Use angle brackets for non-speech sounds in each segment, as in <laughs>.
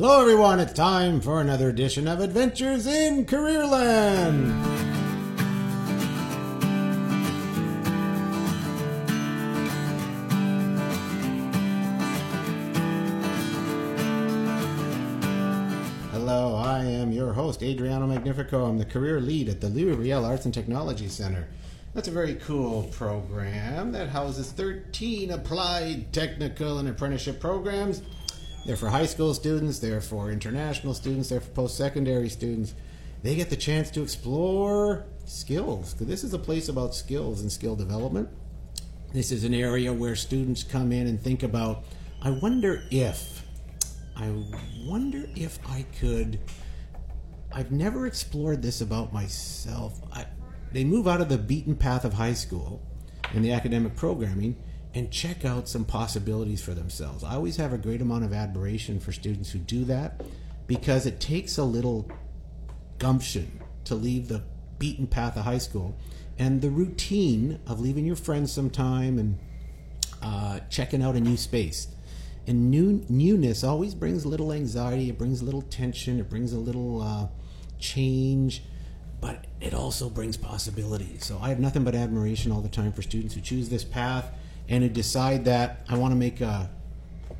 Hello, everyone. It's time for another edition of Adventures in Careerland. Hello, I am your host, Adriano Magnifico. I'm the career lead at the Louis Riel Arts and Technology Center. That's a very cool program that houses 13 applied technical and apprenticeship programs. They're for high school students, they're for international students, they're for post secondary students. They get the chance to explore skills. This is a place about skills and skill development. This is an area where students come in and think about, I wonder if, I wonder if I could I've never explored this about myself. I, they move out of the beaten path of high school and the academic programming and check out some possibilities for themselves. I always have a great amount of admiration for students who do that because it takes a little gumption to leave the beaten path of high school and the routine of leaving your friends sometime and uh, checking out a new space. And new newness always brings a little anxiety. It brings a little tension. It brings a little uh, change, but it also brings possibilities. So I have nothing but admiration all the time for students who choose this path and to decide that I want to make a,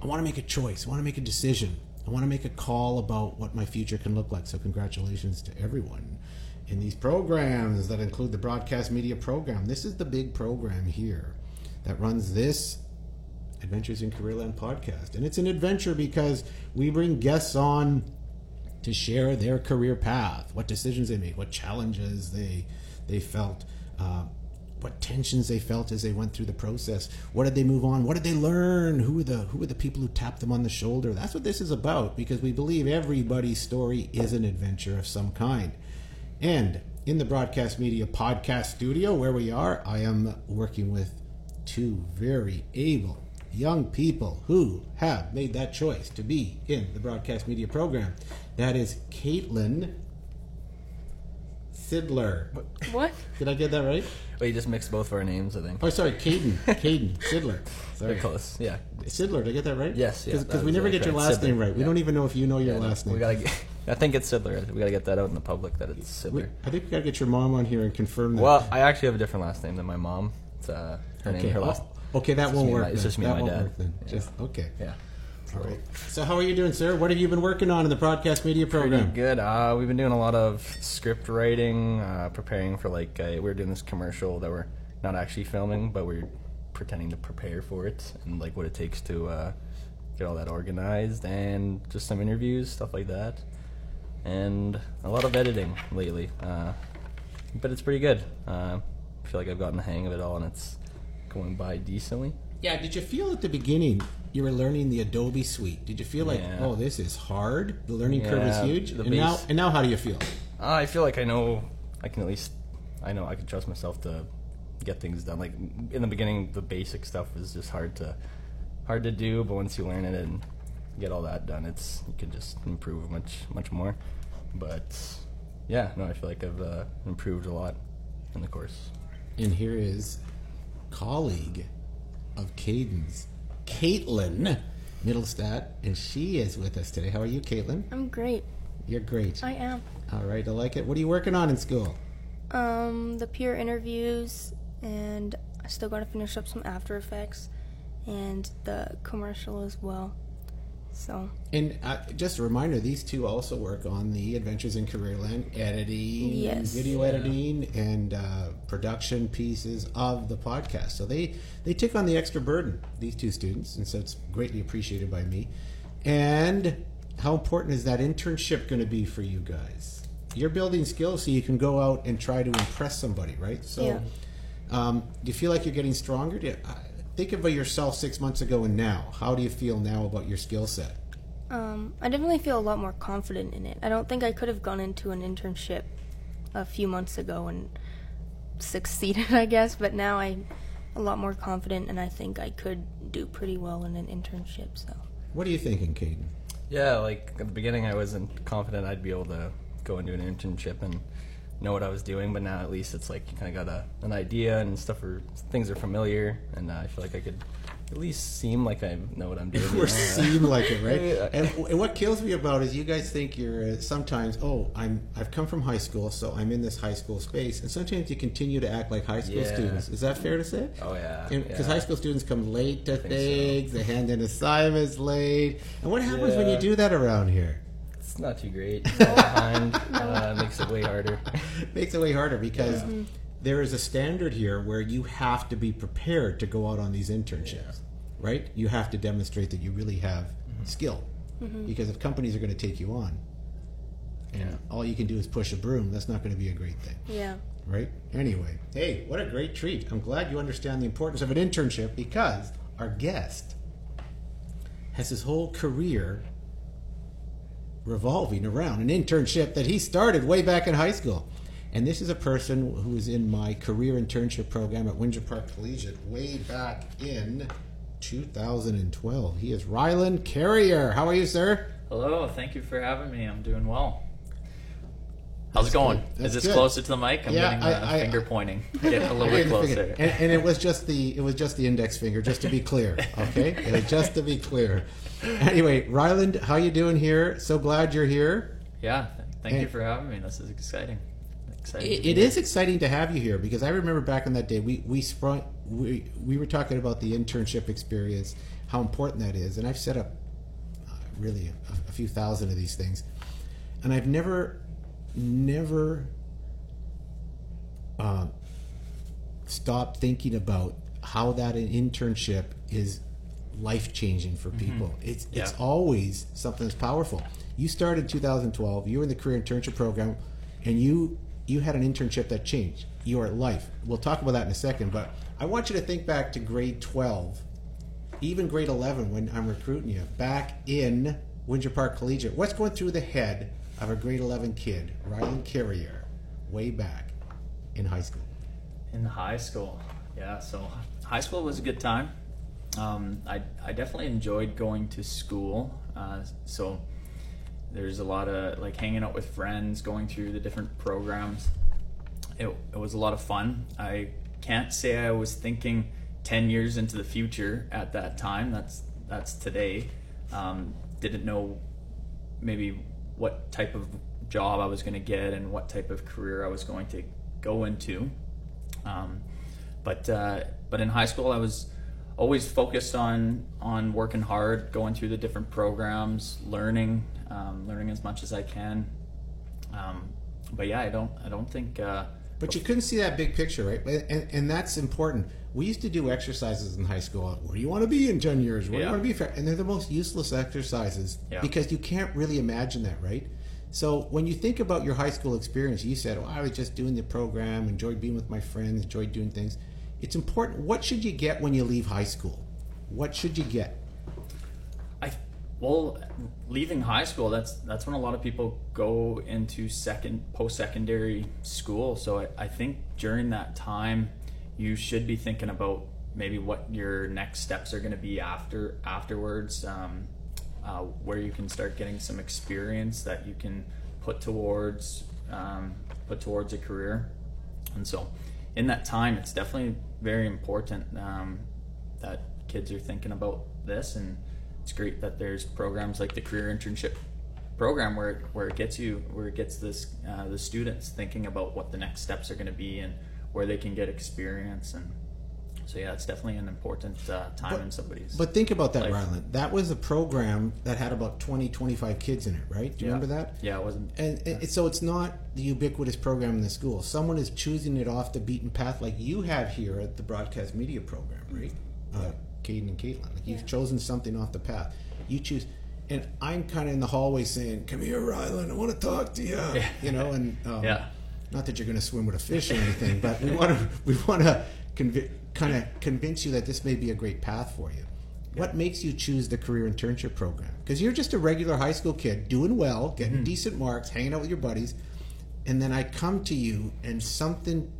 I want to make a choice. I want to make a decision. I want to make a call about what my future can look like. So congratulations to everyone in these programs that include the broadcast media program. This is the big program here that runs this Adventures in Careerland podcast. And it's an adventure because we bring guests on to share their career path, what decisions they made, what challenges they they felt, uh, what tensions they felt as they went through the process. What did they move on? What did they learn? Who were the who were the people who tapped them on the shoulder? That's what this is about because we believe everybody's story is an adventure of some kind. And in the broadcast media podcast studio where we are, I am working with two very able young people who have made that choice to be in the broadcast media program. That is Caitlin Sidler. What? Did I get that right? Well, you just mixed both of our names, I think. Oh, sorry, Caden. Caden Sidler. Sorry. They're close. Yeah. Sidler, did I get that right? Yes, yeah, Because we never right, get your right. last Sidler, name right. We yeah. don't even know if you know your Yeah, last name. We gotta. Get, <laughs> I think it's Sidler. We gotta get that out in the public that it's We- Sidler. I think we gotta get your mom on here and confirm that. Well, I actually have a different last name than my mom. It's uh, her okay. name, her last. Oh, okay, that won't just me and work. my- it's just me that and my won't dad. work then. Yeah. Just okay. Yeah. All right. So how are you doing, sir? What have you been working on in the broadcast media Pretty program? good. Uh, we've been doing a lot of script writing, uh, preparing for like uh, we we're doing this commercial that we're not actually filming, but we're pretending to prepare for it and like what it takes to uh, get all that organized and just some interviews, stuff like that, and a lot of editing lately. Uh, but it's pretty good. Uh, I feel like I've gotten the hang of it all, and it's going by decently. Yeah. Did you feel at the beginning you were learning the Adobe suite? Did you feel like, Yeah. oh, this is hard? The learning curve is huge. And now, and now, how do you feel? Uh, I feel like I know I can at least I know I can trust myself to get things done. Like in the beginning, the basic stuff is just hard to hard to do, but once you learn it and get all that done, it's you can just improve much much more. But yeah, no, I feel like I've uh, improved a lot in the course. And here is colleague of Caden's, Caitlin Middlestat, and she is with us today. How are you, Caitlin? I'm great. You're great. I am. All right, I like it. What are you working on in school? Um, the peer interviews, and I still got to finish up some After Effects, and the commercial as well. So And uh, just a reminder, these two also work on the Adventures in Careerland editing, Yes. video editing, and uh, production pieces of the podcast. So they they take on the extra burden, these two students, and so it's greatly appreciated by me. And how important is that internship going to be for you guys? You're building skills so you can go out and try to impress somebody, right? So, Yeah. um, do you feel like you're getting stronger? Do you, uh, think of yourself six months ago and now. How do you feel now about your skill set? um, I definitely feel a lot more confident in it. I don't think I could have gone into an internship a few months ago and succeeded, <laughs> I guess, but now I'm a lot more confident, and I think I could do pretty well in an internship. So What are you thinking, Caden? Yeah, like at the beginning, I wasn't confident I'd be able to go and do an internship and know what I was doing. But now at least it's like you kind of got a, an idea and stuff. Are, things are familiar, and uh, I feel like I could at least seem like I know what I'm <laughs> doing. or seem like it, right? <laughs> And, and what kills me about it is you guys think you're uh, sometimes, oh, I'm I've come from high school, so I'm in this high school space, and sometimes you continue to act like high school Yeah. students. Is that fair to say? Oh yeah, Because yeah. high school students come late to think so. things, they hand in assignments late. And what happens when you do that around here? It's not too great. <laughs> Fall behind uh, makes it way harder. <laughs> Makes it way harder because Yeah. there is a standard here where you have to be prepared to go out on these internships, Yeah. right? You have to demonstrate that you really have Mm-hmm. skill. Because if companies are going to take you on, and Yeah. all you can do is push a broom, that's not going to be a great thing. Yeah. right? Anyway, hey, what a great treat. I'm glad you understand the importance of an internship because our guest has his whole career revolving around an internship that he started way back in high school. And this is a person who was in my career internship program at Windsor Park Collegiate way back in 2012. He is Ryland Carriere. How are you, sir? Hello, thank you for having me. I'm doing well. How's it going? Is this good. closer to the mic? I'm Yeah, getting I- the I- finger pointing. <laughs> A little bit And, closer. and it was <laughs> just the it was just the index finger, just to be clear. Okay, <laughs> just to be clear. Anyway, Ryland, how you doing here? So glad you're here. yeah, thank And- you for having me. This is exciting. Exciting. It, it is exciting to have you here because I remember back in that day we we sprung we we were talking about the internship experience, how important that is, and I've set up uh, really a, a few thousand of these things, and I've never never uh, stopped thinking about how that an internship is life changing for people. It's it's Yeah. always something that's powerful. You started in 2012. You were in the career internship program, and you you had an internship that changed your life. We'll talk about that in a second, but I want you to think back to grade 12, even grade 11 when I'm recruiting you, back in Windsor Park Collegiate. What's going through the head of a grade 11 kid, Ryland Carriere, way back in high school? in high school. Yeah, so high school was a good time. Um, I I definitely enjoyed going to school. Uh, so there's a lot of like hanging out with friends, going through the different programs. It, it was a lot of fun. I can't say I was thinking ten years into the future at that time. That's that's today. Um, didn't know maybe what type of job I was going to get and what type of career I was going to go into. Um, but uh, but in high school, I was always focused on on working hard, going through the different programs, learning, um, learning as much as I can. Um, but yeah, I don't I don't think. Uh, But you couldn't see that big picture, right? And, and that's important. We used to do exercises in high school. Where do you want to be in 10 years? Where do you want to be? fa- And they're the most useless exercises Yeah. because you can't really imagine that, right? So when you think about your high school experience, you said, oh, I was just doing the program, enjoyed being with my friends, enjoyed doing things. It's important. What should you get when you leave high school? What should you get? I well, leaving high school, that's that's when a lot of people go into second post secondary school. So I, I think during that time, you should be thinking about maybe what your next steps are going to be after afterwards, um, uh, where you can start getting some experience that you can put towards um, put towards a career. And so, in that time, it's definitely very important um, that kids are thinking about this, and it's great that there's programs like the career internship program where where it gets you where it gets this uh, the students thinking about what the next steps are going to be and where they can get experience and so yeah it's definitely an important uh, time But- in somebody's But think about that, Life. Ryland. That was a program that had about 20, 25 kids in it, right? Do you yeah. remember that? yeah it wasn't And it, so it's not the ubiquitous program in the school. Someone is choosing it off the beaten path, like you have here at the broadcast media program, right? Uh, Caden and Caitlin. Like you've chosen something off the path. You choose, and I'm kind of in the hallway saying, "Come here, Ryland. I want to talk to you." You know, and um, Yeah. Not that you're going to swim with a fish or anything, but we want to we want to convi- kind of convince you that this may be a great path for you. What makes you choose the career internship program? Because you're just a regular high school kid doing well, getting mm-hmm. decent marks, hanging out with your buddies, and then I come to you and something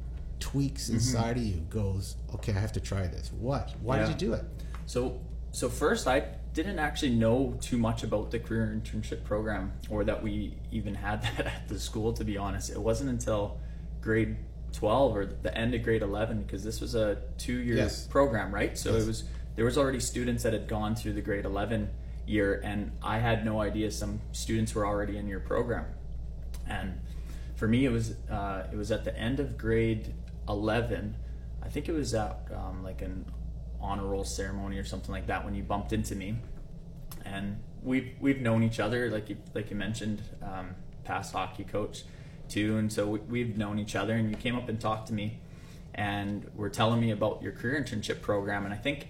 tweaks mm-hmm. inside of you goes, okay, I have to try this. What? Why Yeah. did you do it? So, so first, I didn't actually know too much about the career internship program, or that we even had <laughs> that at the school. To be honest, it wasn't until grade twelve or the end of grade eleven, because this was a two-year Yes. program, right? So Yes. it was there was already students that had gone through the grade 11 year, and I had no idea some students were already in your program. And for me, it was uh, it was at the end of grade 11. I think it was at um, like an honor roll ceremony or something like that when you bumped into me, and we've we've known each other like you like you mentioned, um, past hockey coach too, and so we, have known each other. And you came up and talked to me, and were telling me about your career internship program, and I think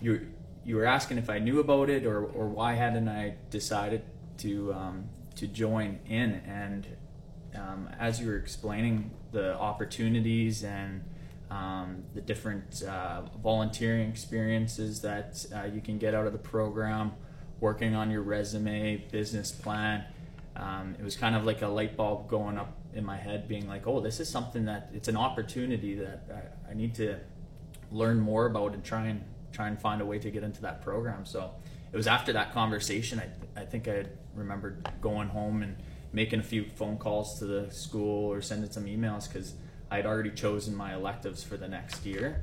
you you were asking if I knew about it or or why hadn't I decided to um, to join in, and um, as you were explaining the opportunities and um, the different uh, volunteering experiences that uh, you can get out of the program, working on your resume, business plan. Um, it was kind of like a light bulb going up in my head, being like, "Oh, this is something that it's an opportunity that I, I need to learn more about and try and try and find a way to get into that program." So it was after that conversation, I, I think I remembered going home and making a few phone calls to the school or sending some emails because I had already chosen my electives for the next year,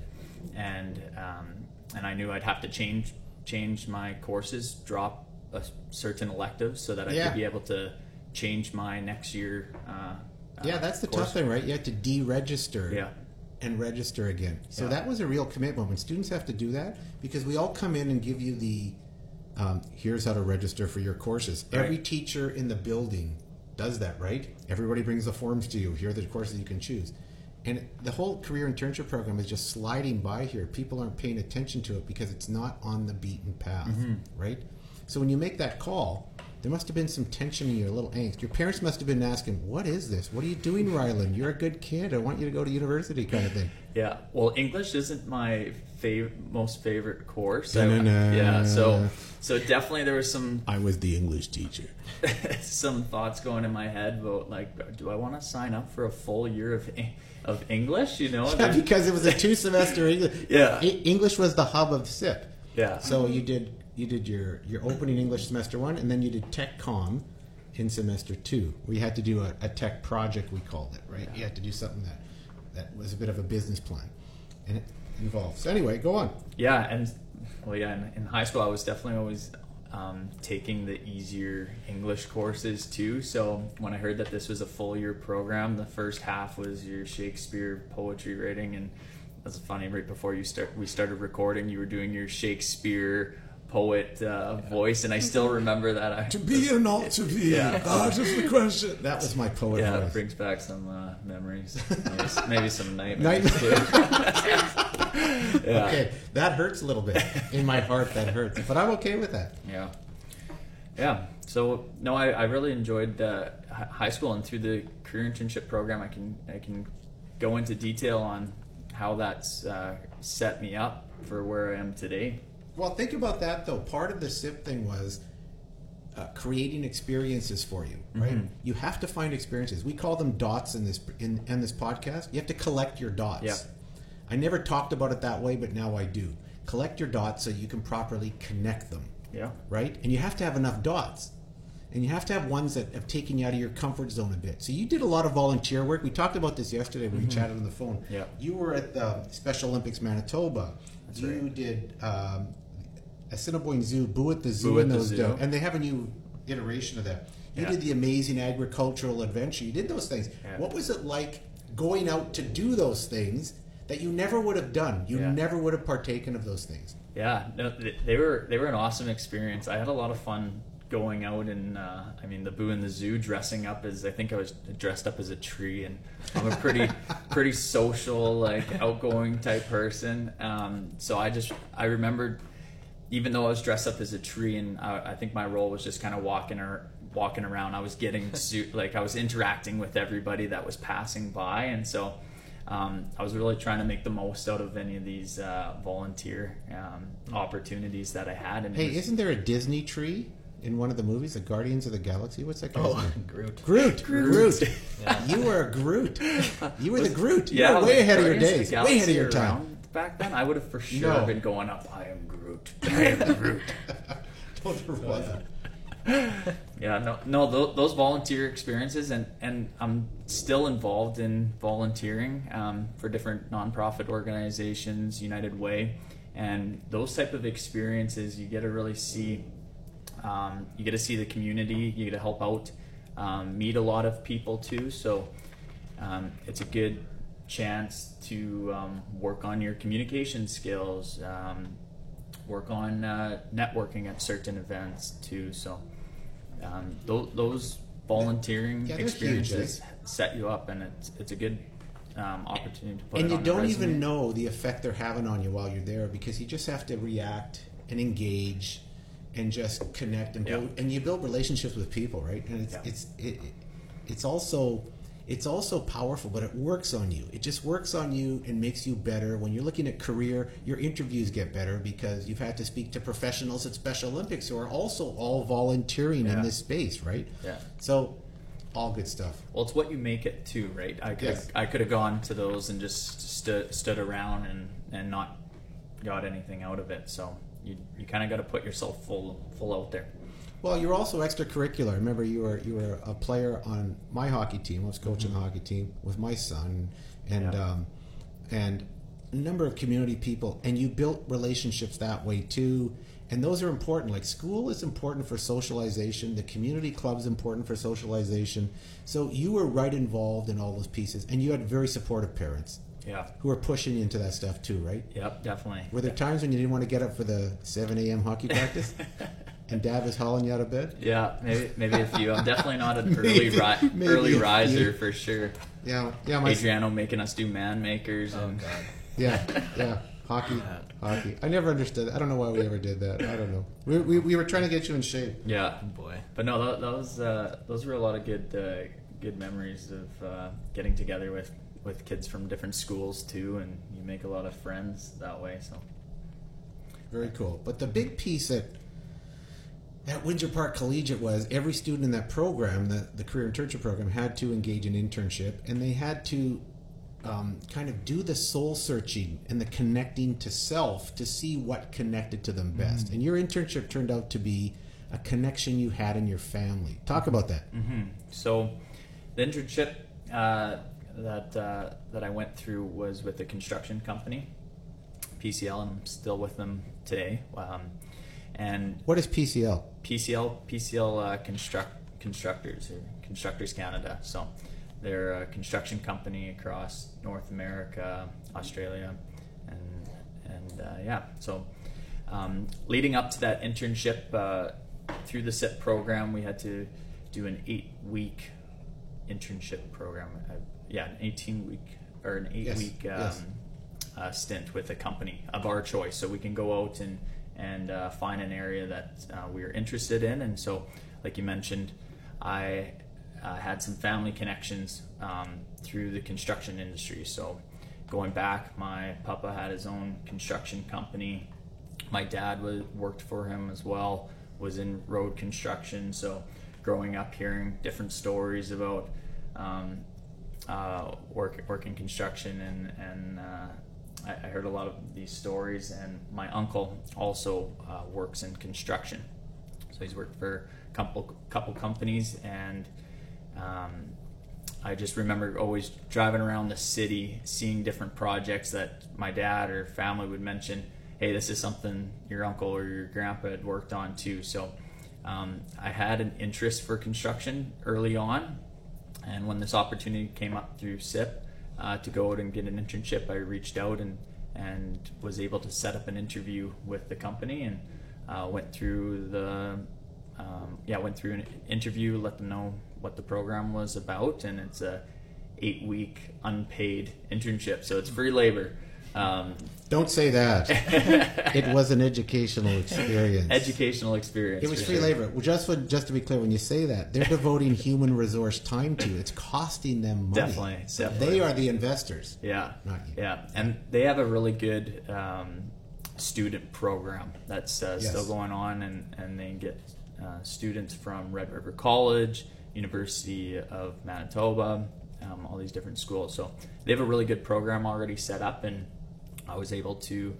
and um, and I knew I'd have to change change my courses, drop a certain elective so that I Yeah. could be able to change my next year. Uh, Yeah, uh, that's the course. tough thing, right? You have to deregister Yeah. and register again. So Yeah. that was a real commitment when students have to do that because we all come in and give you the um, here's how to register for your courses. Right. Every teacher in the building does that, right? Everybody brings the forms to you. Here are the courses you can choose. And the whole career internship program is just sliding by here. People aren't paying attention to it because it's not on the beaten path, Mm-hmm. right? So when you make that call, there must have been some tension in your little angst. Your parents must have been asking, "What is this? What are you doing, Ryland? You're a good kid. I want you to go to university," kind of thing. Yeah, well, English isn't my fav- most favorite course. I- yeah, so so definitely there was some I was the English teacher. <laughs> some thoughts going in my head about like, do I want to sign up for a full year of of English? You know, Yeah, because it was a two semester English. Yeah. English was the hub of SIP. yeah, So you did you did your your opening English semester one, and then you did Tech Com in semester two. We had to do a, a tech project. We called it right. You had to do something that that was a bit of a business plan, and it involved. So anyway, go on. yeah, and well, yeah, in, in high school I was definitely always um, taking the easier English courses too. So when I heard that this was a full year program, the first half was your Shakespeare poetry writing, and that's funny. Right before you start, we started recording, you were doing your Shakespeare poet uh, voice, and I still remember that. I, To be or not to be? Yeah. That is the question. That was my poet yeah, it voice. brings back some uh, memories, maybe, maybe some nightmares. Nightmare. <laughs> yeah. Okay, that hurts a little bit in my heart. That hurts, but I'm okay with that. Yeah. Yeah. So no, I, I really enjoyed uh, high school and through the career internship program, I can I can go into detail on how that's uh, set me up for where I am today. Well, think about that though. Part of the SIP thing was uh, creating experiences for you, right? Mm-hmm. You have to find experiences. We call them dots in this in, in this podcast. You have to collect your dots. Yeah. I never talked about it that way, but now I do. Collect your dots so you can properly connect them, Yeah. right? And you have to have enough dots. And you have to have ones that have taken you out of your comfort zone a bit. So you did a lot of volunteer work. We talked about this yesterday when we chatted on the phone. Mm-hmm. Yeah. You were at the Special Olympics Manitoba. That's you right. did um, Assiniboine Zoo, Boo at the Zoo, Boo at and the those Zoo. do- and they have a new iteration of that. You Yeah. did the amazing agricultural adventure. You did those things. Yeah. What was it like going out to do those things that you never would have done? You Yeah. never would have partaken of those things. Yeah, no, they were they were an awesome experience. I had a lot of fun going out and uh, I mean the Boo in the Zoo, dressing up as I think I was dressed up as a tree, and I'm a pretty <laughs> pretty social, like outgoing type person. Um, so I just I remembered, even though I was dressed up as a tree, and I, I think my role was just kind of walking or walking around. I was getting <laughs> su- like I was interacting with everybody that was passing by, and so. Um, I was really trying to make the most out of any of these uh, volunteer um, opportunities that I had. And Hey, was- isn't there a Disney tree in one of the movies, The Guardians of the Galaxy? What's that guy's Oh, name? <laughs> Groot. Groot. Groot. You were a Groot. You were the <laughs> Groot. You were way ahead of your Guardians days. Way ahead of your time. Back then, I would have for sure No. been going up. I am Groot. I am Groot. No, there wasn't. Yeah, no, no, th- those volunteer experiences, and and I'm still involved in volunteering um, for different nonprofit organizations, United Way, and those type of experiences you get to really see. Um, you get to see the community. You get to help out, um, meet a lot of people too. So um, it's a good chance to um, work on your communication skills, um, work on uh, networking at certain events too. So um, those, those volunteering Yeah, they're huge, experiences set you up, and it's it's a good um, opportunity to put and you on don't even know the effect they're having on you while you're there because you just have to react and engage and just connect and build Yeah. and you build relationships with people right and it's Yeah. it's it, it- it's also it's also powerful but it works on you it just works on you and makes you better when you're looking at career your interviews get better because you've had to speak to professionals at special olympics who are also all volunteering in this space right Yeah. so all good stuff Well, it's what you make it too, right? I could Yes. I could have gone to those and just stood stood around and and not got anything out of it. So you you kind of got to put yourself full full out there. Well, you're also extracurricular. Remember you were you were a player on my hockey team. I was coaching the hockey team with my son, and Mm-hmm. Yeah. um, and a number of community people, and you built relationships that way too. And those are important. Like school is important for socialization. The community club is important for socialization. So you were right involved in all those pieces, and you had very supportive parents Yeah. who were pushing you into that stuff too, right? Yep. Definitely. Were there times when you didn't want to get up for the 7 a.m. hockey practice, <laughs> and Dad is hauling you out of bed? Yeah. Maybe maybe a few. I'm definitely not an <laughs> early ri- maybe early riser few. for sure. Yeah, yeah, my Adriano making us do man makers Oh and god. <laughs> Yeah, yeah. Hockey, <laughs> hockey. I never understood. I don't know why we ever did that. I don't know. We, we, we were trying to get you in shape. yeah. Oh boy. But no, that, that was uh, those were a lot of good uh, good memories of uh, getting together with with kids from different schools too, and you make a lot of friends that way. So Very cool. But the big piece that at Windsor Park Collegiate was every student in that program, the, the career internship program, had to engage in internship, and they had to um, kind of do the soul searching and the connecting to self to see what connected to them best. And your internship turned out to be a connection you had in your family. Talk about that. hmm So, the internship uh, that uh, that I went through was with a construction company, PCL, and I'm still with them today. Um, and What is PCL? PCL PCL uh, construct constructors or Constructors Canada. So, they're a construction company across North America, Australia, and and uh, yeah. So, um, leading up to that internship uh, through the SIP program, we had to do an eight week internship program. Uh, yeah, an 18 week or an eight Yes, week um, yes. uh, stint with a company of our choice. So we can go out and and uh, find an area that uh, we are interested in. And so, like you mentioned, I uh, had some family connections um, through the construction industry. So going back, my papa had his own construction company. My dad was, worked for him as well. Was in road construction. So growing up, hearing different stories about um, uh, work work in construction and and uh, I, I heard a lot of these stories and my uncle also uh, works in construction. So he's worked for a couple couple companies and um, I just remember always driving around the city seeing different projects that my dad or family would mention hey this is something your uncle or your grandpa had worked on too. So um, I had an interest for construction early on and when this opportunity came up through SIP uh, to go out and get an internship, I reached out and and was able to set up an interview with the company and uh, went through the um, yeah went through an interview, let them know what the program was about, and it's a eight week unpaid internship, so it's free labor. Um, Don't say that. <laughs> it was an educational experience. educational experience. It was free sure. labor. Well, just for, just to be clear, when you say that, they're devoting human resource time to it. It's costing them money. Definitely, So definitely. they are the investors. Yeah, yeah, and they have a really good um, student program that's uh, Yes. still going on, and and they get uh, students from Red River College, University of Manitoba, um, all these different schools. So they have a really good program already set up, and I was able to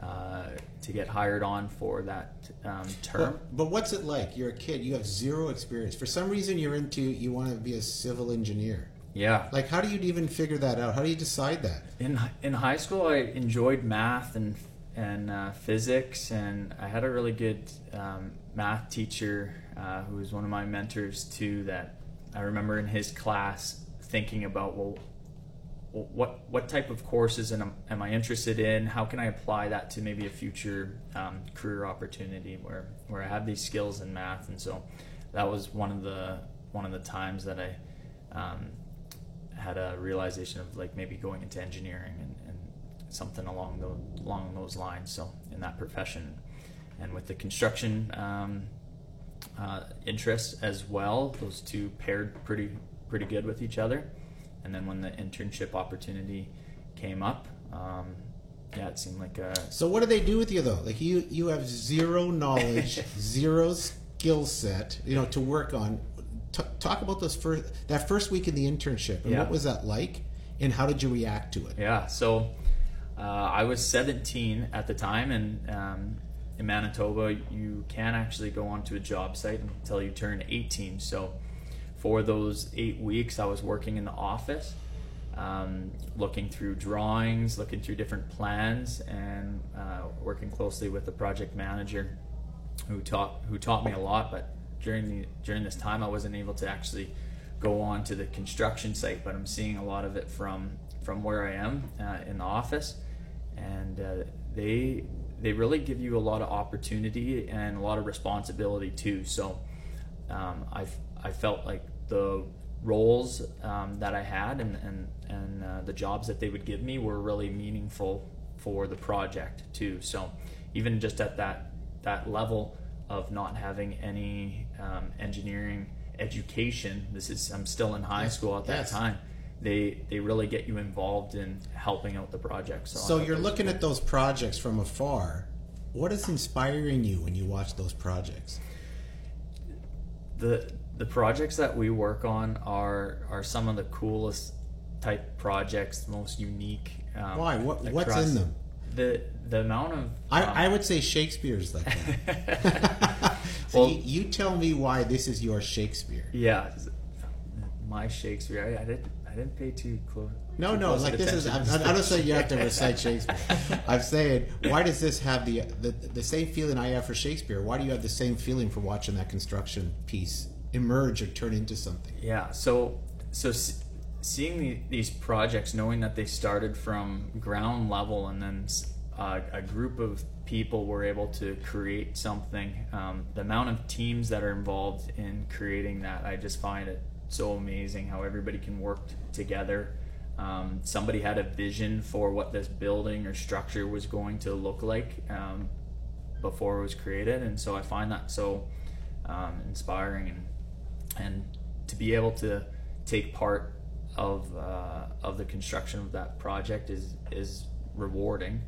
uh, to get hired on for that um, term. But, but what's it like? You're a kid. You have zero experience. For some reason, you're into. You want to be a civil engineer. yeah, Like, how do you even figure that out? How do you decide that? in in high school, I enjoyed math and and uh, physics, and I had a really good um, math teacher uh, who was one of my mentors too. That I remember in his class thinking about well, what what type of courses am, am I interested in? How can I apply that to maybe a future um, career opportunity where where I have these skills in math? And so that was one of the one of the times that I um, had a realization of like maybe going into engineering and, and something along the along those lines. So in that profession, and with the construction um, uh, interests as well, those two paired pretty pretty good with each other. And then when the internship opportunity came up, um, yeah, it seemed like a So what do they do with you though? Like you you have zero knowledge, <laughs> zero skill set, you know, to work on. T- talk about those first that first week in the internship and Yeah. what was that like, and how did you react to it? Yeah, so uh, I was 17 at the time, and um, in Manitoba, you can actually go onto a job site until you turn 18. So for those eight weeks, I was working in the office, um, looking through drawings, looking through different plans, and uh, working closely with the project manager, who taught who taught me a lot. But during the during this time, I wasn't able to actually go on to the construction site, but I'm seeing a lot of it from from where I am uh, in the office, and uh, they they really give you a lot of opportunity and a lot of responsibility too. So um, I I felt like the roles um, that I had and and and uh, the jobs that they would give me were really meaningful for the project too. So even just at that that level of not having any um, engineering education, this is I'm still in high school at that Yes. time. They they really get you involved in helping out the project. So, So you're looking cool. at those projects from afar. What is inspiring you when you watch those projects? the the projects that we work on are are some of the coolest type projects, most unique. Um, Why? What- what's in them? The the amount of I, um, I would say Shakespeare's like that. <laughs> <laughs> so Well- you, you tell me why this is your Shakespeare. yeah, my Shakespeare. I, I didn't I didn't pay too close. No, too no, close like this is. I'm. I'm not saying you have to recite Shakespeare. <laughs> I'm saying, why does this have the, the the same feeling I have for Shakespeare? Why do you have the same feeling for watching that construction piece emerge or turn into something? Yeah. So so seeing the, these projects, knowing that they started from ground level, and then uh, a group of people were able to create something. Um, the amount of teams that are involved in creating that, I just find it so amazing how everybody can work t- together. Um, somebody had a vision for what this building or structure was going to look like um, before it was created, and so I find that so um, inspiring and and to be able to take part of uh, of the construction of that project is is rewarding.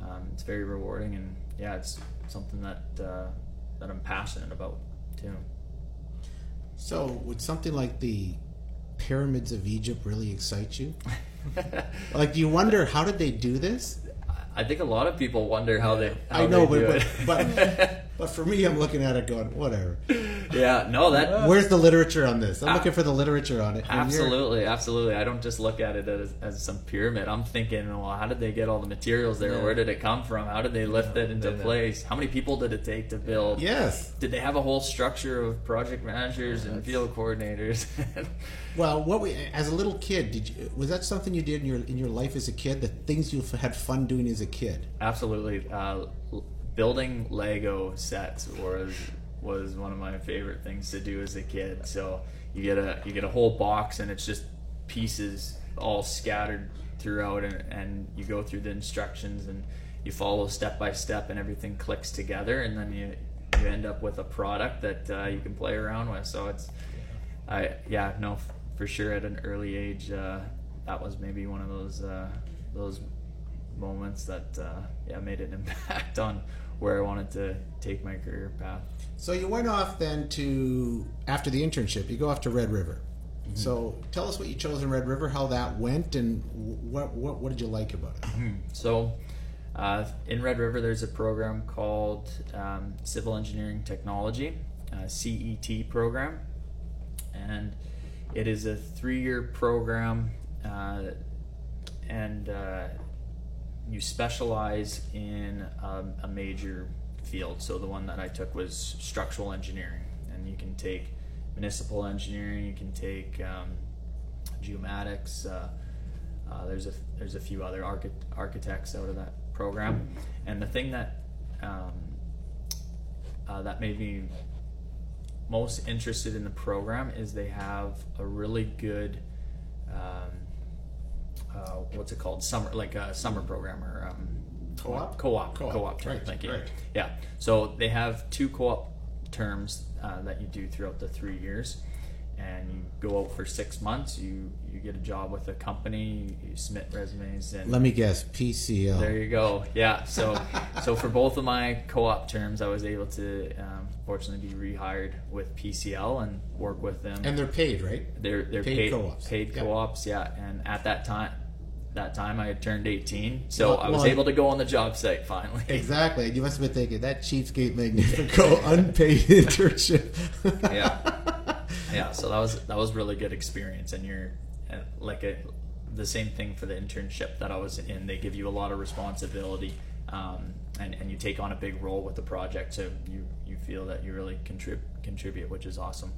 Um, it's very rewarding, and yeah, it's something that uh, that I'm passionate about too. So, would something like the pyramids of Egypt really excite you? <laughs> Like, do you wonder how did they do this? I think a lot of people wonder how they. How I know, they but but, but <laughs> but for me, I'm looking at it going, whatever. yeah, no, that Where's the literature on this? I'm looking for the literature on it. Absolutely, absolutely. I don't just look at it as, as some pyramid. I'm thinking, well, how did they get all the materials there? Yeah. Where did it come from? How did they lift it into they know. place? How many people did it take to build? Yes. Did they have a whole structure of project managers and field coordinators? <laughs> Well, what we as a little kid did you was that something you did in your in your life as a kid? The things you had fun doing as a kid. absolutely. Uh, l- building Lego sets was was one of my favorite things to do as a kid. So you get a you get a whole box and it's just pieces all scattered throughout, and, and you go through the instructions and you follow step by step, and everything clicks together, and then you you end up with a product that uh, you can play around with. So it's I yeah no for sure at an early age uh, that was maybe one of those uh, those moments that uh, yeah made an <laughs> impact on where I wanted to take my career path. So you went off then to after the internship. You go off to Red River. So tell us what you chose in Red River, how that went, and what what what did you like about it? So, uh, in Red River, there's a program called um, Civil Engineering Technology, uh, CET program, and it is a three-year program, uh, and uh, you specialize in um, a major field. So the one that I took was structural engineering, and you can take municipal engineering, you can take um, geomatics. Uh, uh, there's a there's a few other archi- architects out of that program, and the thing that um, uh, that made me most interested in the program is they have a really good um, uh, what's it called summer like a summer program or um, Co-op? co-op Co-op, co-op term, right, thank you right. yeah so they have two co-op terms uh, that you do throughout the three years and you go out for six months you you get a job with a company you submit resumes and Let me guess, PCL. there you go. Yeah. So, <laughs> so for both of my co-op terms, I was able to, um, fortunately, be rehired with PCL and work with them. and they're paid, right? they're they're paid paid, co-ops. Paid Yeah. co-ops. Yeah. And at that time, that time I had turned 18, so Well- I was well- able to go on the job site finally. <laughs> Exactly. You must have been thinking that cheapskate Magnifico <laughs> unpaid <laughs> internship. yeah. Yeah. So that was that was really good experience, and you're uh, like a the same thing for the internship that I was in. They give you a lot of responsibility, um, and and you take on a big role with the project, so you you feel that you really contrib- contribute, which is awesome.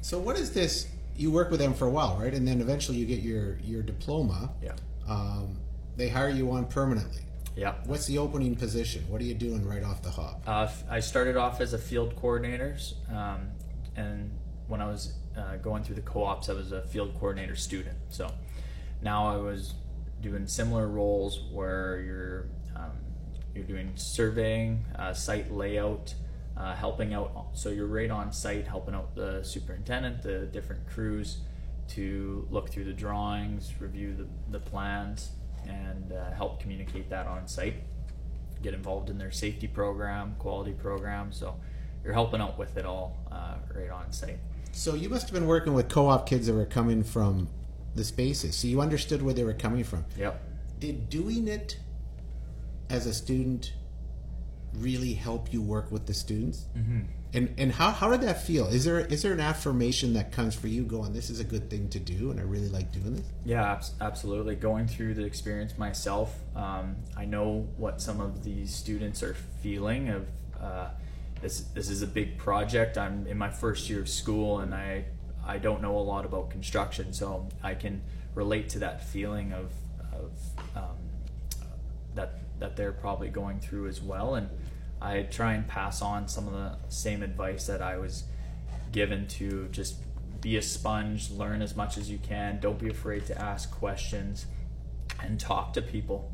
So what is this? You work with them for a while, right? And then eventually you get your your diploma. Yeah. Um, they hire you on permanently. Yeah. What's the opening position? What are you doing right off the hop? Uh, I started off as a field coordinator, um, and when I was uh, going through the co-ops, I was a field coordinator student. So now I was doing similar roles where you're um, you're doing surveying, uh, site layout, uh, helping out. So you're right on site, helping out the superintendent, the different crews, to look through the drawings, review the, the plans, and uh, help communicate that on site get involved in their safety program, quality program. So you're helping out with it all uh, right on site. So you must have been working with co-op kids that were coming from the spaces. So you understood where they were coming from. Yep. Did doing it as a student really help you work with the students? Mm-hmm. And and how, how did that feel? Is there is there an affirmation that comes for you going, this is a good thing to do, and I really like doing this? Yeah, abs- absolutely. Going through the experience myself, um, I know what some of these students are feeling. Of uh, this, this is a big project. I'm in my first year of school, and I I don't know a lot about construction, so I can relate to that feeling of of um, that that they're probably going through as well. And I try and pass on some of the same advice that I was given to just be a sponge, learn as much as you can. Don't be afraid to ask questions and talk to people.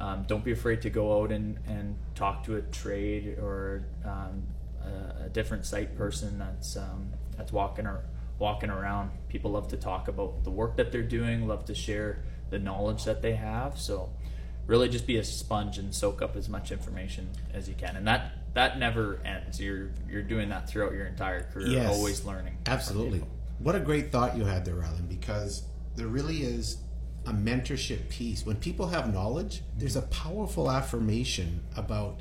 Um, don't be afraid to go out and, and talk to a trade or um, a, a different site person that's um, that's walking or walking around. People love to talk about the work that they're doing, love to share the knowledge that they have. So really just be a sponge and soak up as much information as you can. And that that never ends. You're you're doing that throughout your entire career, Yes. always learning. Absolutely. What a great thought you had there, Ryland, because there really is a mentorship piece. When people have knowledge, there's a powerful affirmation about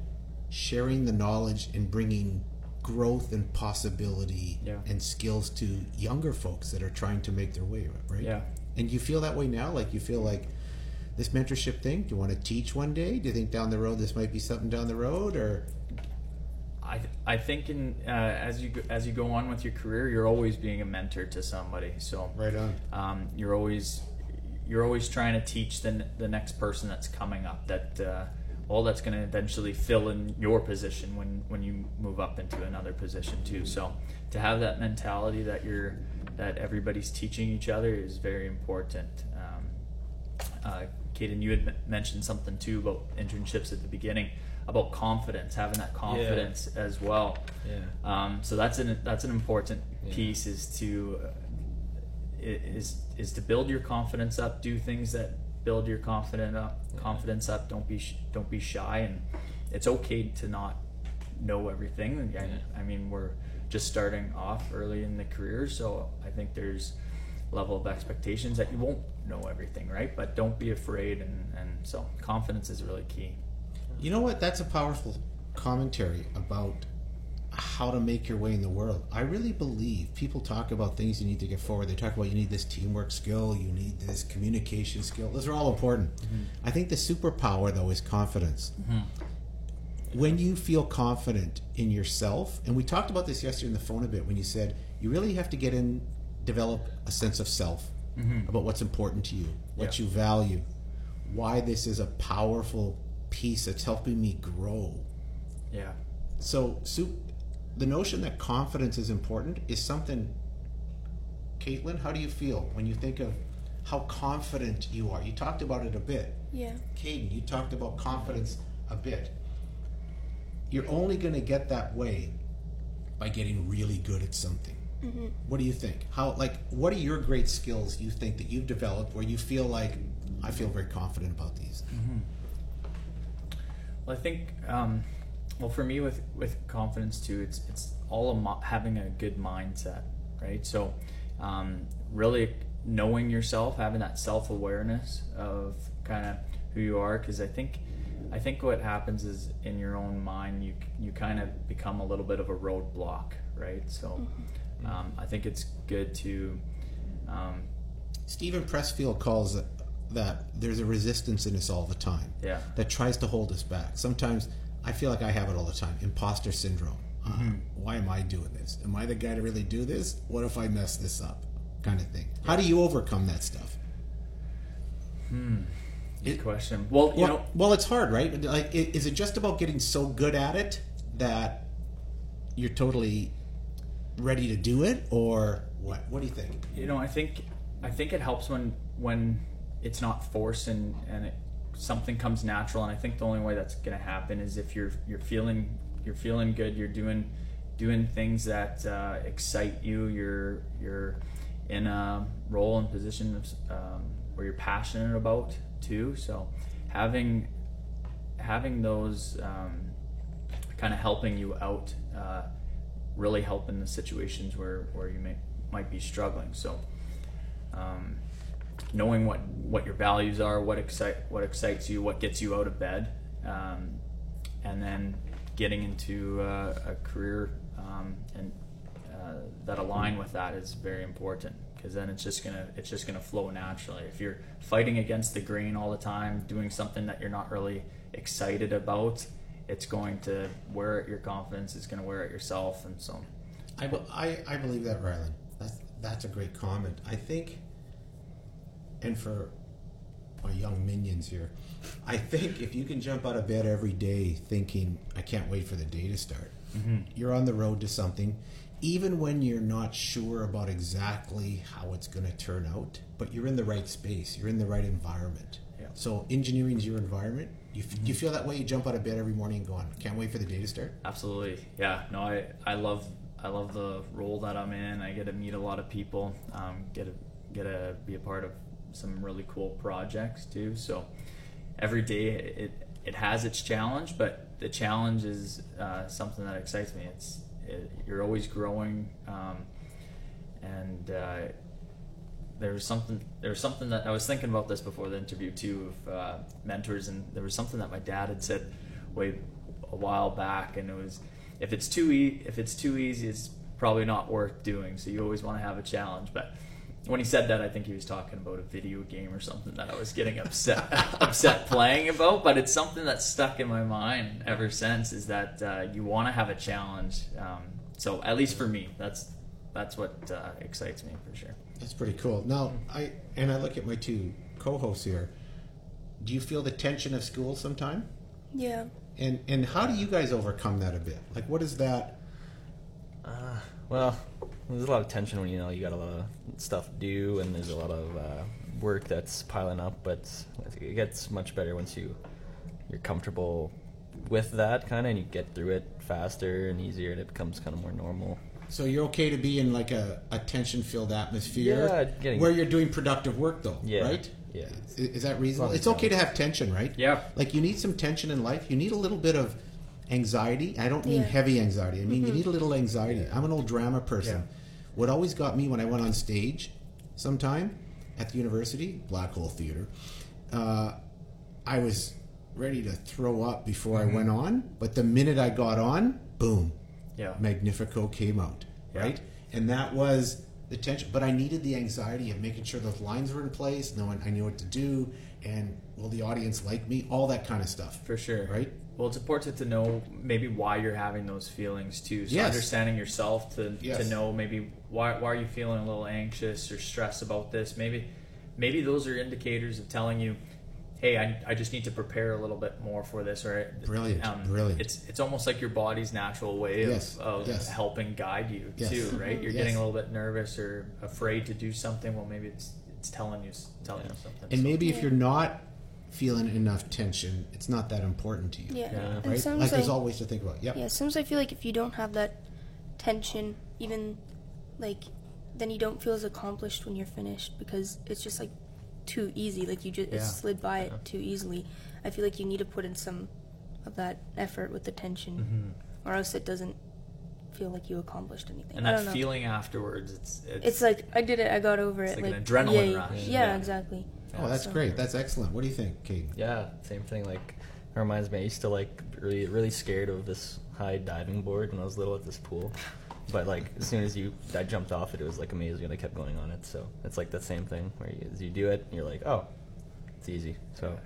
sharing the knowledge and bringing growth and possibility Yeah. and skills to younger folks that are trying to make their way, right? Yeah. And you feel that way now? Like you feel like this mentorship thing, do you want to teach one day? Do you think down the road this might be something down the road or I, I think in uh, as you go, as you go on with your career, you're always being a mentor to somebody. So right on? um, you're always you're always trying to teach the, the next person that's coming up that uh, well that's going to eventually fill in your position when when you move up into another position too so to have that mentality that you're that everybody's teaching each other is very important um, uh, Caden, you had mentioned something too about internships at the beginning about confidence having that confidence as well Yeah. um, so that's an that's an important piece is to uh, is is to build your confidence up. Do things that build your confident up, confidence up. Don't be sh- don't be shy, and it's okay to not know everything. And I, I mean, we're just starting off early in the career, so I think there's level of expectations that you won't know everything, right? But don't be afraid, and and so confidence is really key. You know what? That's a powerful commentary about how to make your way in the world. I really believe people talk about things you need to get forward. They talk about you need this teamwork skill, you need this communication skill. Those are all important. Mm-hmm. I think the superpower though is confidence. Mm-hmm. When you feel confident in yourself, and we talked about this yesterday in the phone a bit when you said you really have to get in, develop a sense of self mm-hmm. about what's important to you, what Yeah. you value, why this is a powerful piece that's helping me grow. Yeah. So, Sue, the notion that confidence is important is something. Caitlin, how do you feel when you think of how confident you are? You talked about it a bit. Yeah. Caden, you talked about confidence a bit. You're only going to get that way by getting really good at something. What do you think? How like what are your great skills you think that you've developed where you feel like I feel very confident about these? Well, I think, um, well, for me with with confidence too, it's it's all about having a good mindset, right? So, um, really knowing yourself, having that self awareness of kind of who you are, because I think. I think what happens is in your own mind, you you kind of become a little bit of a roadblock, right? So, um, I think it's good to um, Steven Pressfield calls it that there's a resistance in us all the time. Yeah. That tries to hold us back. Sometimes I feel like I have it all the time. Imposter syndrome. Uh, why am I doing this? Am I the guy to really do this? What if I mess this up? Kind of thing. How do you overcome that stuff? good question. Well, you well, know, well, it's hard, right? Like, is it just about getting so good at it that you're totally ready to do it, or what? What do you think? you know i think i think it helps when when it's not forced and and it, something comes natural and i think the only way that's going to happen is if you're you're feeling you're feeling good you're doing doing things that uh, excite you you're you're in a role and position of, um, where you're passionate about too so having having those um, kind of helping you out uh, really help in the situations where, where you may might be struggling. So, um, knowing what, what your values are, what excite what excites you, what gets you out of bed, um, and then getting into uh, a career um, and uh, that align with that is very important because then it's just gonna it's just gonna flow naturally. If you're fighting against the grain all the time, doing something that you're not really excited about, it's going to wear at your confidence. It's going to wear at yourself, and so I, I, I believe that, Ryland. That's, that's a great comment. I think, and for my young minions here, I think if you can jump out of bed every day thinking, I can't wait for the day to start, mm-hmm. you're on the road to something, even when you're not sure about exactly how it's going to turn out, but you're in the right space, you're in the right environment. So engineering is your environment. You, f- you feel that way. You jump out of bed every morning and go on. Can't wait for the day to start. Absolutely, yeah. No, I I love I love the role that I'm in. I get to meet a lot of people. Um, get to get to be a part of some really cool projects too. So every day it it has its challenge, but the challenge is uh, something that excites me. It's it, you're always growing, um, and uh, there's something there's something that I was thinking about this before the interview too of uh, mentors, and there was something that my dad had said way a while back, and it was if it's too e- if it's too easy, it's probably not worth doing. So you always want to have a challenge, but. When he said that, I think he was talking about a video game or something that I was getting upset <laughs> upset playing about. But it's something that's stuck in my mind ever since. Is that uh, you want to have a challenge? Um, so at least for me, that's that's what uh, excites me for sure. That's pretty cool. Now, I and I look at my two co-hosts here. Do you feel the tension of school sometime? Yeah. And and how do you guys overcome that a bit? Like, what is that? Uh, well, there's a lot of tension when you know you got a lot of stuff to do, and there's a lot of uh, work that's piling up. But it gets much better once you you're comfortable with that kind of, and you get through it faster and easier, and it becomes kind of more normal. So you're okay to be in like a, a tension-filled atmosphere Yeah, getting- where you're doing productive work, though, Yeah, right? yeah. Is, is that reasonable? As long as It's okay you to have tension, right? Yeah. Like you need some tension in life. You need a little bit of anxiety. I don't mean Yeah. heavy anxiety. I mean you need a little anxiety. I'm an old drama person. What always got me when I went on stage, sometime at the university, Black Hole Theater, uh, I was ready to throw up before I went on. But the minute I got on, boom, Yeah. Magnifico came out, Yeah. right? And that was the tension. But I needed the anxiety of making sure those lines were in place, knowing I knew what to do, and will the audience like me? All that kind of stuff. For sure. Right? Well, it's important to know maybe why you're having those feelings too. So Yes. understanding yourself to Yes. to know maybe why why are you feeling a little anxious or stressed about this? Maybe maybe those are indicators of telling you, hey, I, I just need to prepare a little bit more for this. Or um, Brilliant, brilliant. It's it's almost like your body's natural way of, Yes, of yes. helping guide you Yes. too, right? You're Yes. getting a little bit nervous or afraid to do something. Well, maybe it's it's telling you telling you something. And So- maybe if you're not feeling enough tension, it's not that important to you. Yeah. Yeah. Right? sometimes Like there's always to think about. Yep. Yeah, sometimes I feel like if you don't have that tension, even like, then you don't feel as accomplished when you're finished because it's just like too easy. Like you just Yeah. it slid by it too easily. I feel like you need to put in some of that effort with the tension, Mhm. or else it doesn't feel like you accomplished anything. and I that don't know. feeling afterwards, it's it's, It's like I did it. I got over It's it. like an adrenaline yay. rush. Yeah, Yeah. exactly. Oh, that's So- great. That's excellent. What do you think, Kate? Yeah, same thing. Like, it reminds me. I used to like really, really scared of this high diving board when I was little at this pool. But like, as soon as you, I jumped off it, it was like amazing, and I kept going on it. So it's like the same thing where you, as you do it, you're like, oh, it's easy. So,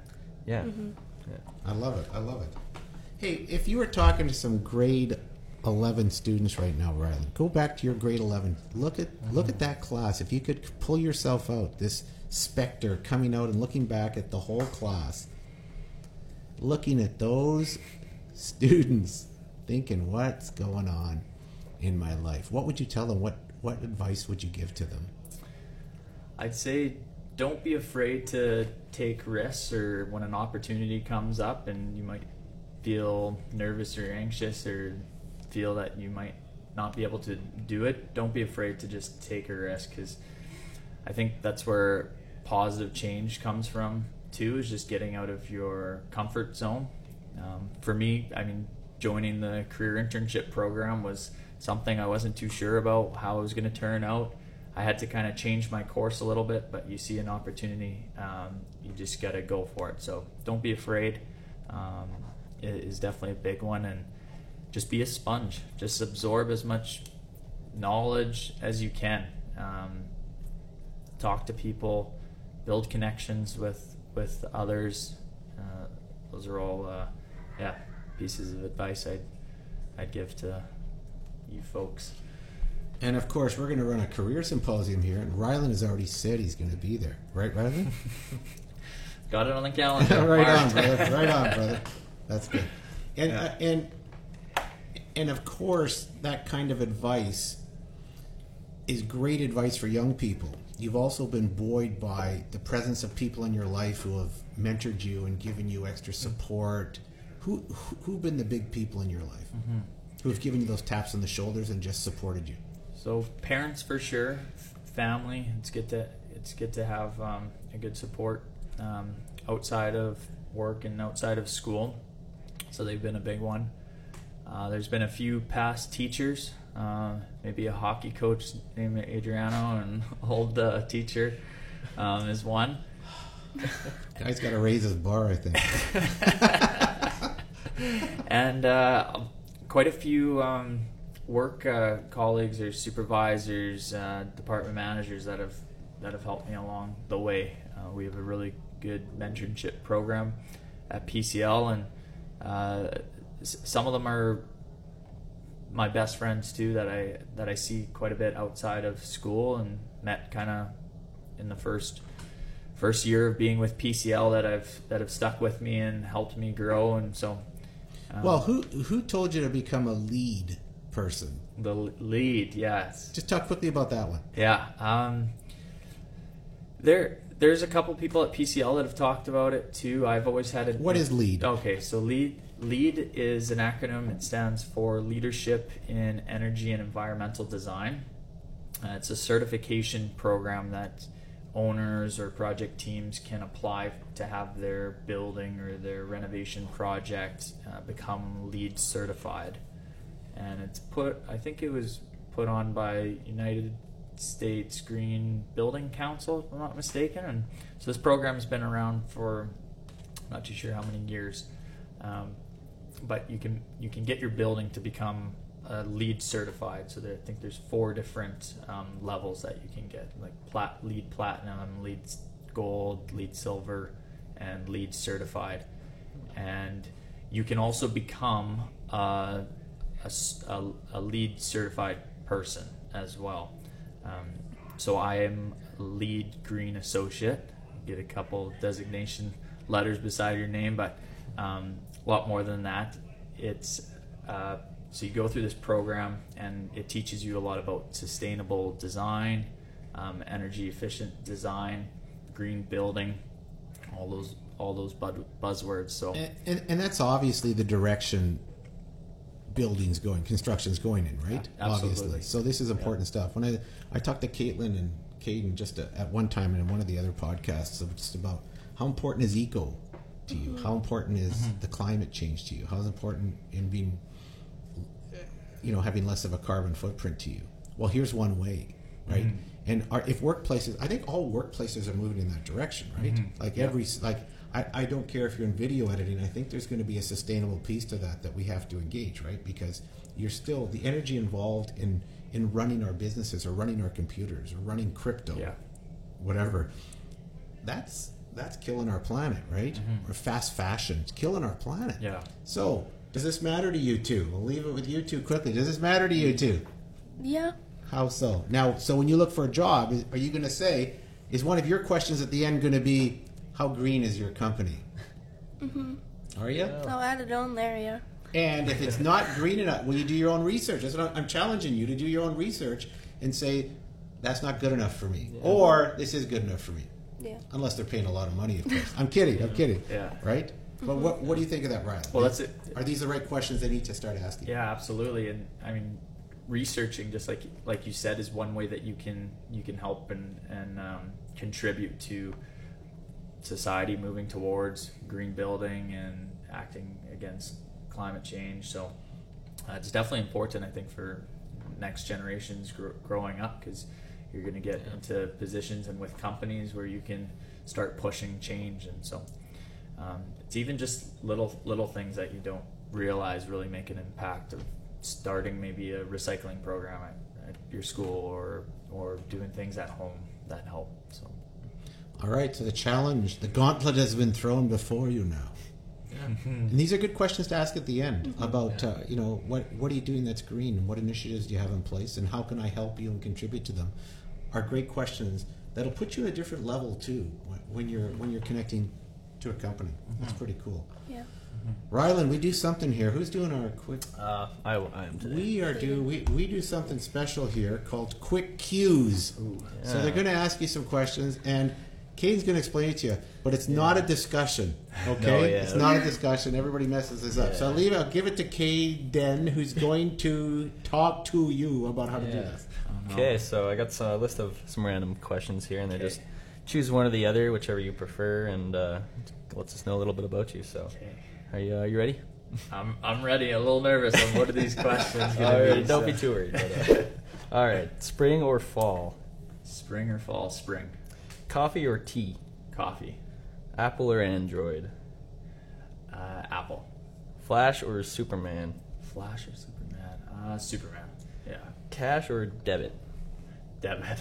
yeah, Mm-hmm. yeah. I love it. I love it. Hey, if you were talking to some grade 11 students right now, Riley, go back to your grade 11. Look at look at that class. If you could pull yourself out, this specter coming out and looking back at the whole class, looking at those <laughs> students, thinking, "What's going on in my life?" What would you tell them? What what advice would you give to them? I'd say don't be afraid to take risks or when an opportunity comes up and you might feel nervous or anxious or feel that you might not be able to do it, don't be afraid to just take a risk because I think that's where positive change comes from too, is just getting out of your comfort zone. Um, for me, I mean, joining the career internship program was something I wasn't too sure about how it was going to turn out. I had to kind of change my course a little bit, but you see an opportunity, um, you just got to go for it. So don't be afraid. Um, it is definitely a big one, and just be a sponge. Just absorb as much knowledge as you can. Um, talk to people, build connections with with others. Uh, those are all, uh, yeah, pieces of advice I'd I'd give to you folks. And of course, we're going to run a career symposium here, and Ryland has already said he's going to be there. Right, Ryland? <laughs> Got it on the calendar. <laughs> right on, brother. Right on, brother. That's good. <laughs> And Yeah. uh, and and of course, that kind of advice is great advice for young people. You've also been buoyed by the presence of people in your life who have mentored you and given you extra support. Who who who've been the big people in your life? Who have given you those taps on the shoulders and just supported you? So parents for sure, family. It's good to it's good to have um, a good support um, outside of work and outside of school. So they've been a big one. Uh, there's been a few past teachers, uh, maybe a hockey coach named Adriano, and <laughs> old uh, teacher um, is one. <laughs> Guy's got to raise his bar, I think. <laughs> and uh, quite a few um, work uh, colleagues or supervisors, uh, department managers that have that have helped me along the way. Uh, we have a really good mentorship program at PCL, and uh, some of them are my best friends too that I that I see quite a bit outside of school and met kind of in the first first year of being with PCL that I've that have stuck with me and helped me grow and so um, Well, who who told you to become a LEED person? the LEED yes Just talk quickly about that one. yeah um there there's a couple people at PCL that have talked about it too I've always had a What is LEED? Okay, so LEED LEED is an acronym. It stands for Leadership in Energy and Environmental Design. Uh, it's a certification program that owners or project teams can apply to have their building or their renovation project uh, become LEED certified. And it's put, I think it was put on by United States Green Building Council, if I'm not mistaken. And so this program's been around for not too sure how many years, um, but you can you can get your building to become uh, LEED certified. So there, I think there's four different um, levels that you can get, like plat, LEED platinum, LEED gold, LEED silver, and LEED certified. And you can also become uh, a, a- a LEED certified person as well. Um, so I am LEED green associate. Get a couple designation letters beside your name, but um, a lot more than that. It's uh, so you go through this program and it teaches you a lot about sustainable design, um, energy efficient design, green building, all those all those bud- buzzwords. So And, and, and that's obviously the direction buildings going, construction's going in, right? Yeah, absolutely. Obviously. So this is important stuff. When I I talked to Caitlin and Caden just a, at one time in one of the other podcasts of just about how important is eco to you? Mm-hmm. How important is mm-hmm. the climate change to you? How important in being you know having less of a carbon footprint to you? Well, here's one way, right? Mm-hmm. And our, if workplaces, I think all workplaces are moving in that direction, right? Mm-hmm. Like every like I, I don't care if you're in video editing. I think there's going to be a sustainable piece to that that we have to engage, right? Because you're still the energy involved in in running our businesses or running our computers or running crypto, yeah, whatever. That's that's killing our planet, right? Mm-hmm. Or fast fashion, it's killing our planet. yeah. So, does this matter to you two? We'll leave it with you two quickly. Does this matter to you two? Yeah. How so? Now, so when you look for a job, is- are you going to say, is one of your questions at the end going to be, how green is your company? Mm-hmm. Are you? I'll add it on there. Yeah. And if it's not green enough, will you do your own research? That's what I'm- I'm challenging you to do your own research and say, that's not good enough for me. Or, this is good enough for me. Yeah. Unless they're paying a lot of money, of course. I'm kidding. I'm kidding. Yeah. Right? But what, what do you think of that, Riley? Well, that's it. Are these the right questions they need to start asking? Yeah, absolutely. And I mean, researching, just like like you said, is one way that you can you can help and and um, contribute to society moving towards green building and acting against climate change. So uh, it's definitely important, I think, for next generations gr- growing up because you're going to get into positions and with companies where you can start pushing change. And so um, it's even just little little things that you don't realize really make an impact of starting maybe a recycling program at, at your school or or doing things at home that help. So All right, so the challenge, the gauntlet has been thrown before you now. And these are good questions to ask at the end about, uh, you know, what what are you doing that's green, and what initiatives do you have in place, and how can I help you and contribute to them? Are great questions that'll put you at a different level too when- when you're when you're connecting to a company. That's pretty cool. Yeah. Ryland, we do something here. Who's doing our quick? Uh, I, I am today. We are do we, we do something special here called quick cues. So they're going to ask you some questions, and Caden's going to explain it to you. But it's not a discussion, <laughs> okay? No, yeah. It's not a discussion. Everybody messes this up. So I'll leave. I'll give it to Caden, who's going to talk to you about how to do this. Okay, so I got a list of some random questions here, and they're just choose one or the other, whichever you prefer, and uh, lets us know a little bit about you. So, okay. are you uh, you ready? I'm I'm ready. A little nervous on what are these questions going <laughs> to be. don't so- be too worried. But, <laughs> all right, spring or fall, Spring or fall? Spring. coffee or tea, Coffee. Apple or Android, Uh, Apple. Flash or Superman, Flash or Superman? Uh, Superman. Yeah. cash or debit, Debit.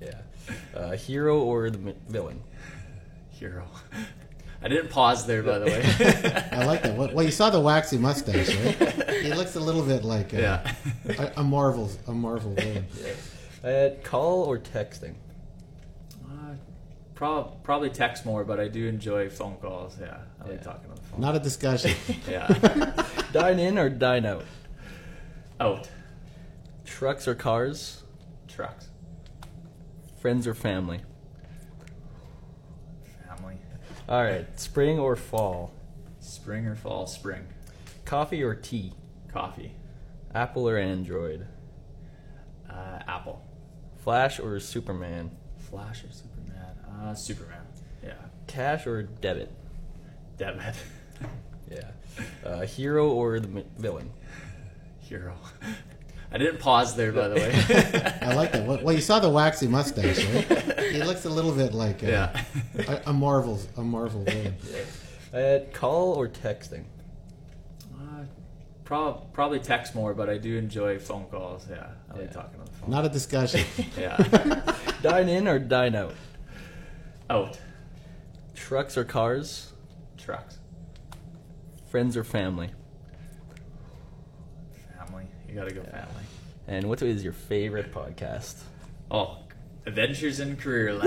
yeah, uh, hero or the villain. Hero. I didn't pause there, by the way. <laughs> I like that. Well, well, you saw the waxy mustache, right? he looks a little bit like uh, yeah. a, a Marvel, a Marvel villain. Uh, call or texting, Uh, prob- probably text more, but I do enjoy phone calls. Yeah, I like talking on the phone. Not a discussion. <laughs> yeah. <laughs> dine in or dine out, Out. trucks or cars, Trucks. Friends or family. Family. All right, spring or fall, Spring or fall? Spring. coffee or tea, Coffee. Apple or Android, Uh, Apple. Flash or Superman, Flash or Superman? Uh, Superman. Yeah. cash or debit. Debit. <laughs> Yeah. Uh, hero or the villain. <laughs> Hero. <laughs> I didn't pause there, by the way. <laughs> I like that. Well, well, you saw the waxy mustache, right? <laughs> He looks a little bit like uh, yeah. a, a Marvel, a Marvel villain. Uh, call or texting. Uh, prob- probably text more, but I do enjoy phone calls. Yeah, I like talking on the phone. Not a discussion. <laughs> yeah, Dine in or dine out? out Trucks or cars? trucks, Friends or family? Family. You gotta go family. And what is your favorite podcast? Oh, Adventures in Careerland.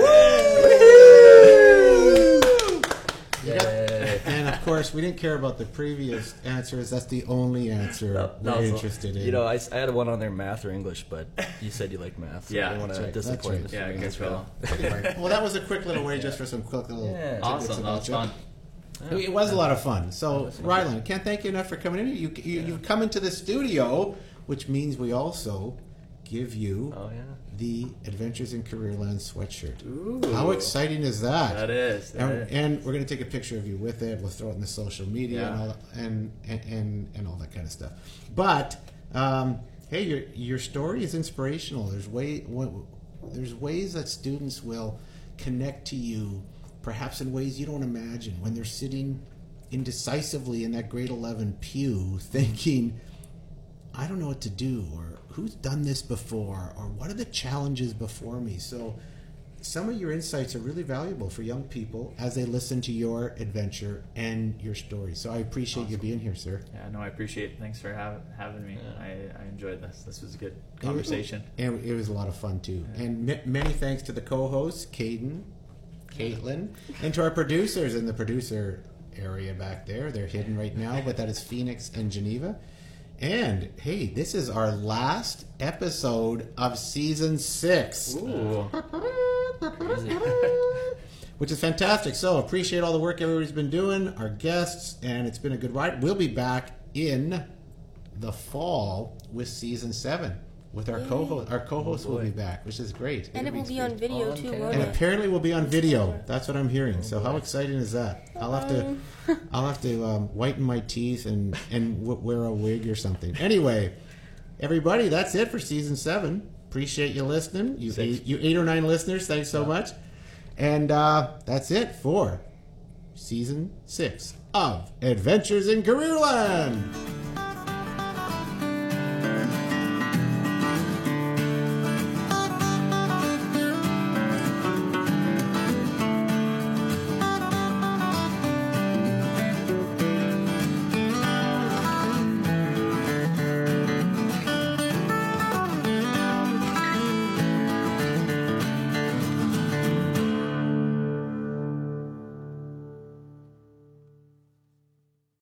Yeah. and of course, we didn't care about the previous answers. That's the only answer That- that we're was- interested in. You know, I had one on there, math or English, but you said you like math. So Yeah, I didn't want to right, that's disappoint right. the Yeah, students, good call. Anyway, <laughs> well, that was a quick little way just for some quick little Yeah. tidbits Awesome, that about was you. fun. It was a lot of fun. So, Ryland, can't thank you enough for coming in. You, you, You've come into the studio, which means we also give you Oh yeah. the Adventures in Careerland sweatshirt. Ooh. How exciting is that? That is. That And, is. and we're going to take a picture of you with it. We'll throw it in the social media and, all that, and, and and and all that kind of stuff. But um, hey, your your story is inspirational. There's way wa- there's ways that students will connect to you, perhaps in ways you don't imagine when they're sitting indecisively in that grade eleven pew, <laughs> thinking. I don't know what to do, or who's done this before, or what are the challenges before me. So, some of your insights are really valuable for young people as they listen to your adventure and your story. So, I appreciate you being here, sir. Yeah, no, I appreciate it. Thanks for having having me. I, I enjoyed this. This was a good conversation. And it was a lot of fun too. And m- many thanks to the co-hosts, Caden, Caitlin, and to our producers in the producer area back there. They're hidden right now, but that is Phoenix and Geneva. And hey, this is our last episode of season six. Which is fantastic. So appreciate all the work everybody's been doing, our guests, and it's been a good ride. We'll be back in the fall with season seven with our co-host. Our co-host will be back, which is great. And it will Everybody's be on video On too, camera. And apparently we'll be on video. That's what I'm hearing. So how exciting is that? I'll have to, <laughs> I'll have to um, whiten my teeth and and w- wear a wig or something. Anyway, everybody, that's it for season seven. Appreciate you listening. You eight, you eight or nine listeners, thanks so much. And uh, that's it for season six of Adventures in Careerland.